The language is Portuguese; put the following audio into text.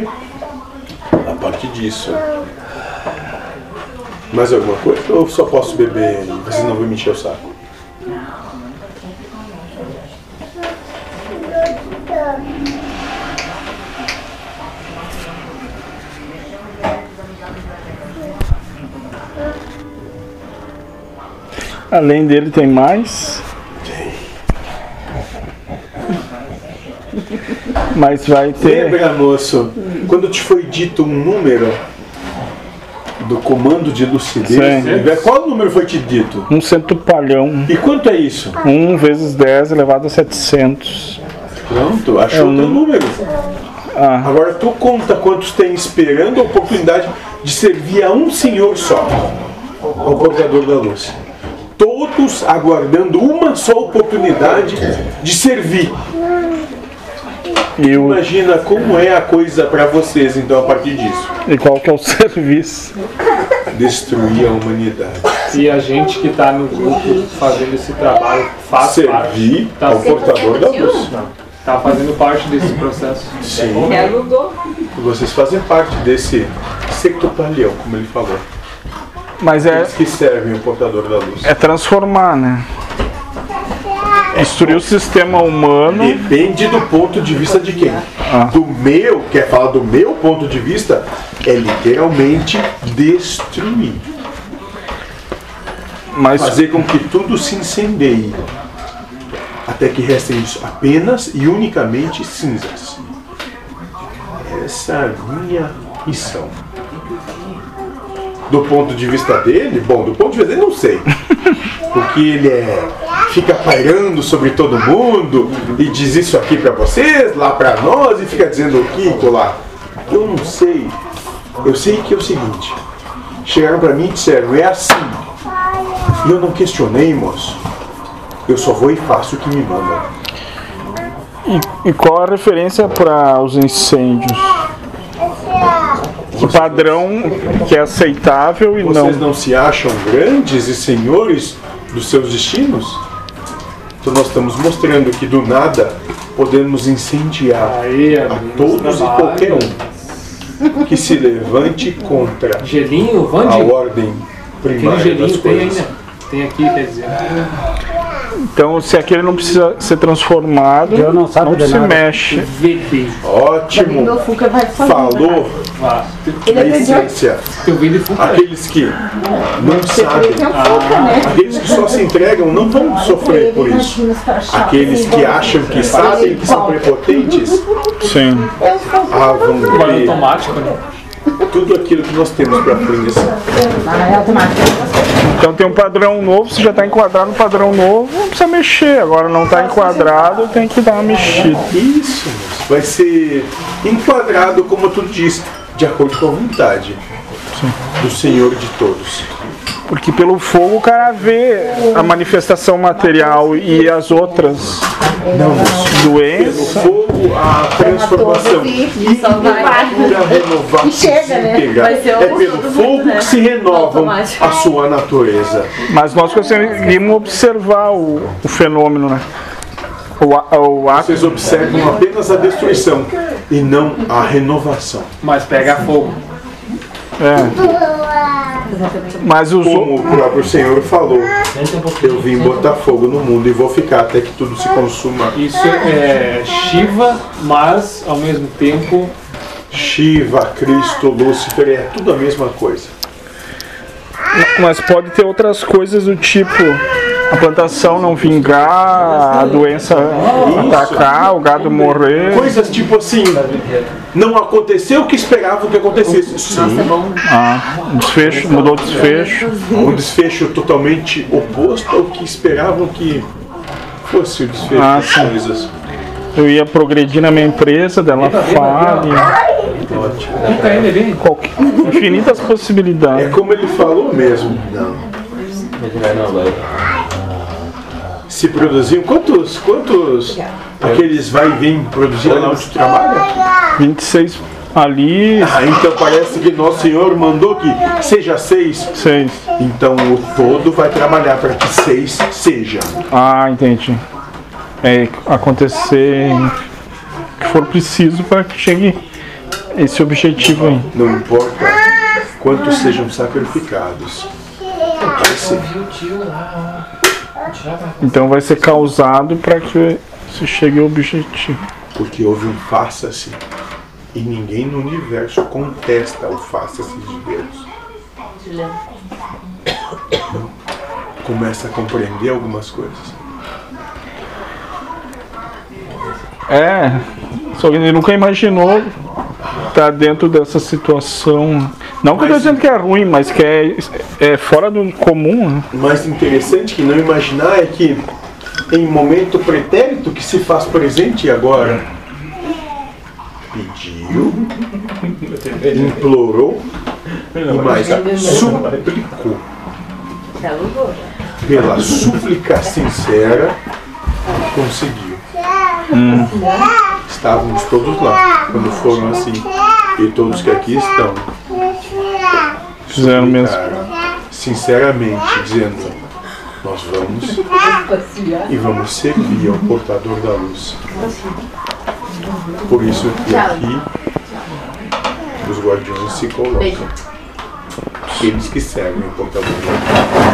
bem. A parte disso. Mais alguma coisa? Ou eu só posso beber vocês não vão me encher o saco? Além dele tem mais. Mas vai ter. Lembra, moço, quando te foi dito um número do comando de lucidez, Sim. qual número foi te dito? Um centupalhão. E quanto é isso? 1 vezes 10 elevado a 700. Pronto, achou o teu número. Ah, Agora tu conta quantos tem esperando a oportunidade de servir a um senhor só, ao portador da luz. Todos aguardando uma só oportunidade de servir. E, o, Imagina como é a coisa para vocês então a partir disso. e qual que é o serviço? Destruir a humanidade. E a gente que está no grupo fazendo esse trabalho faz Servir parte. Tá, ao portador da luz. tá fazendo parte desse processo. Sim. Que alugou. Vocês fazem parte desse sectopalhão, como ele falou. Mas é, Eles que servem o portador da luz. é transformar, né? Destruir o sistema humano. Depende do ponto de vista de quem. Do meu, quer falar do meu ponto de vista, é literalmente destruir. Mas Fazer com que tudo se incendeie. Até que restem apenas e unicamente cinzas. Essa é a minha missão. Do ponto de vista dele, bom, do ponto de vista dele não sei. Porque ele é fica pairando sobre todo mundo e diz isso aqui pra vocês, lá pra nós e fica dizendo aqui e lá. Eu não sei. Eu sei que é o seguinte. Chegaram pra mim e disseram, é assim. E eu não questionei, moço. Eu só vou e faço o que me mandam. e, e qual a referência para os incêndios? Que padrão que é aceitável e Vocês não. não se acham grandes e senhores dos seus destinos? Então nós estamos mostrando que do nada podemos incendiar Aí, a todos e qualquer um que se levante contra Gelinho, a ordem Aquele primária das gelinho tem coisas. ainda. Tem aqui, quer dizer. Então, se aquele não precisa ser transformado, Eu não sabe de se nada. mexe. Ótimo. Falou Ah, Ele a aprendeu. essência. fuca. Aqueles que não sabem, Ele Fuca, né? aqueles que só se entregam não vão sofrer por isso. Aqueles que acham que sabem que são prepotentes, Sim. ah, vão ter automático, né? tudo aquilo que nós temos para fornecer. Ah, é. Então tem um padrão novo, você já está enquadrado no padrão novo, não precisa mexer. Agora não está enquadrado, tem que dar uma mexida. Isso, vai ser enquadrado, como tu disse, de acordo com a vontade do Senhor de todos. Porque pelo fogo o cara vê a manifestação material e as outras Não, moço. Pelo doenças. fogo, a transformação E só vai. a renovação E chega, né? integral. Vai ser É pelo fogo que se renovam Automático. a sua natureza. Mas nós conseguimos observar o, o fenômeno, né? O, a- o ato. Vocês observam apenas a destruição e não a renovação. Mas pega fogo. É. Mas os o- Como o próprio Senhor falou, eu vim botar fogo no mundo e vou ficar até que tudo se consuma. Isso é Shiva, mas ao mesmo tempo Shiva, Cristo, Lúcifer, é tudo a mesma coisa. Mas pode ter outras coisas do tipo a plantação não vingar, a doença atacar, o gado morrer. Coisas tipo assim, não aconteceu o que esperavam que acontecesse. Sim, Ah, desfecho, mudou o desfecho. um desfecho totalmente oposto ao que esperavam que fosse o desfecho Ah, das sim. coisas. Eu ia progredir na minha empresa, dela falha. Qualquer, infinitas É possibilidades. como ele falou mesmo. Não. Se produziam quantos, quantos aqueles vai e vem produzir lá onde trabalha? 26 ali, Ah, então parece que Nosso Senhor mandou que seja seis. 6. Então o todo vai trabalhar para que seis seja. Ah, entendi. É acontecer o que for preciso para que chegue esse objetivo aí. Não importa quantos sejam sacrificados. Vai ser. Então vai ser causado para que se chegue ao objetivo. Porque houve um faça-se. E ninguém no universo contesta o faça-se de Deus. Começa a compreender algumas coisas. É, só que ele nunca imaginou estar dentro dessa situação. Não que eu tô Mas- dizendo que é ruim, mas que é, é fora do comum. né? O mais interessante que não imaginar é que em momento pretérito que se faz presente agora. Pediu, implorou e mais suplicou. Pela súplica sincera, conseguiu. Estávamos todos lá quando foram assim. E todos que aqui estão Fizeram mesmo. sinceramente, dizendo: Nós vamos e vamos servir ao portador da luz. Por isso que aqui os guardiões se colocam. Eles que servem ao portador da luz.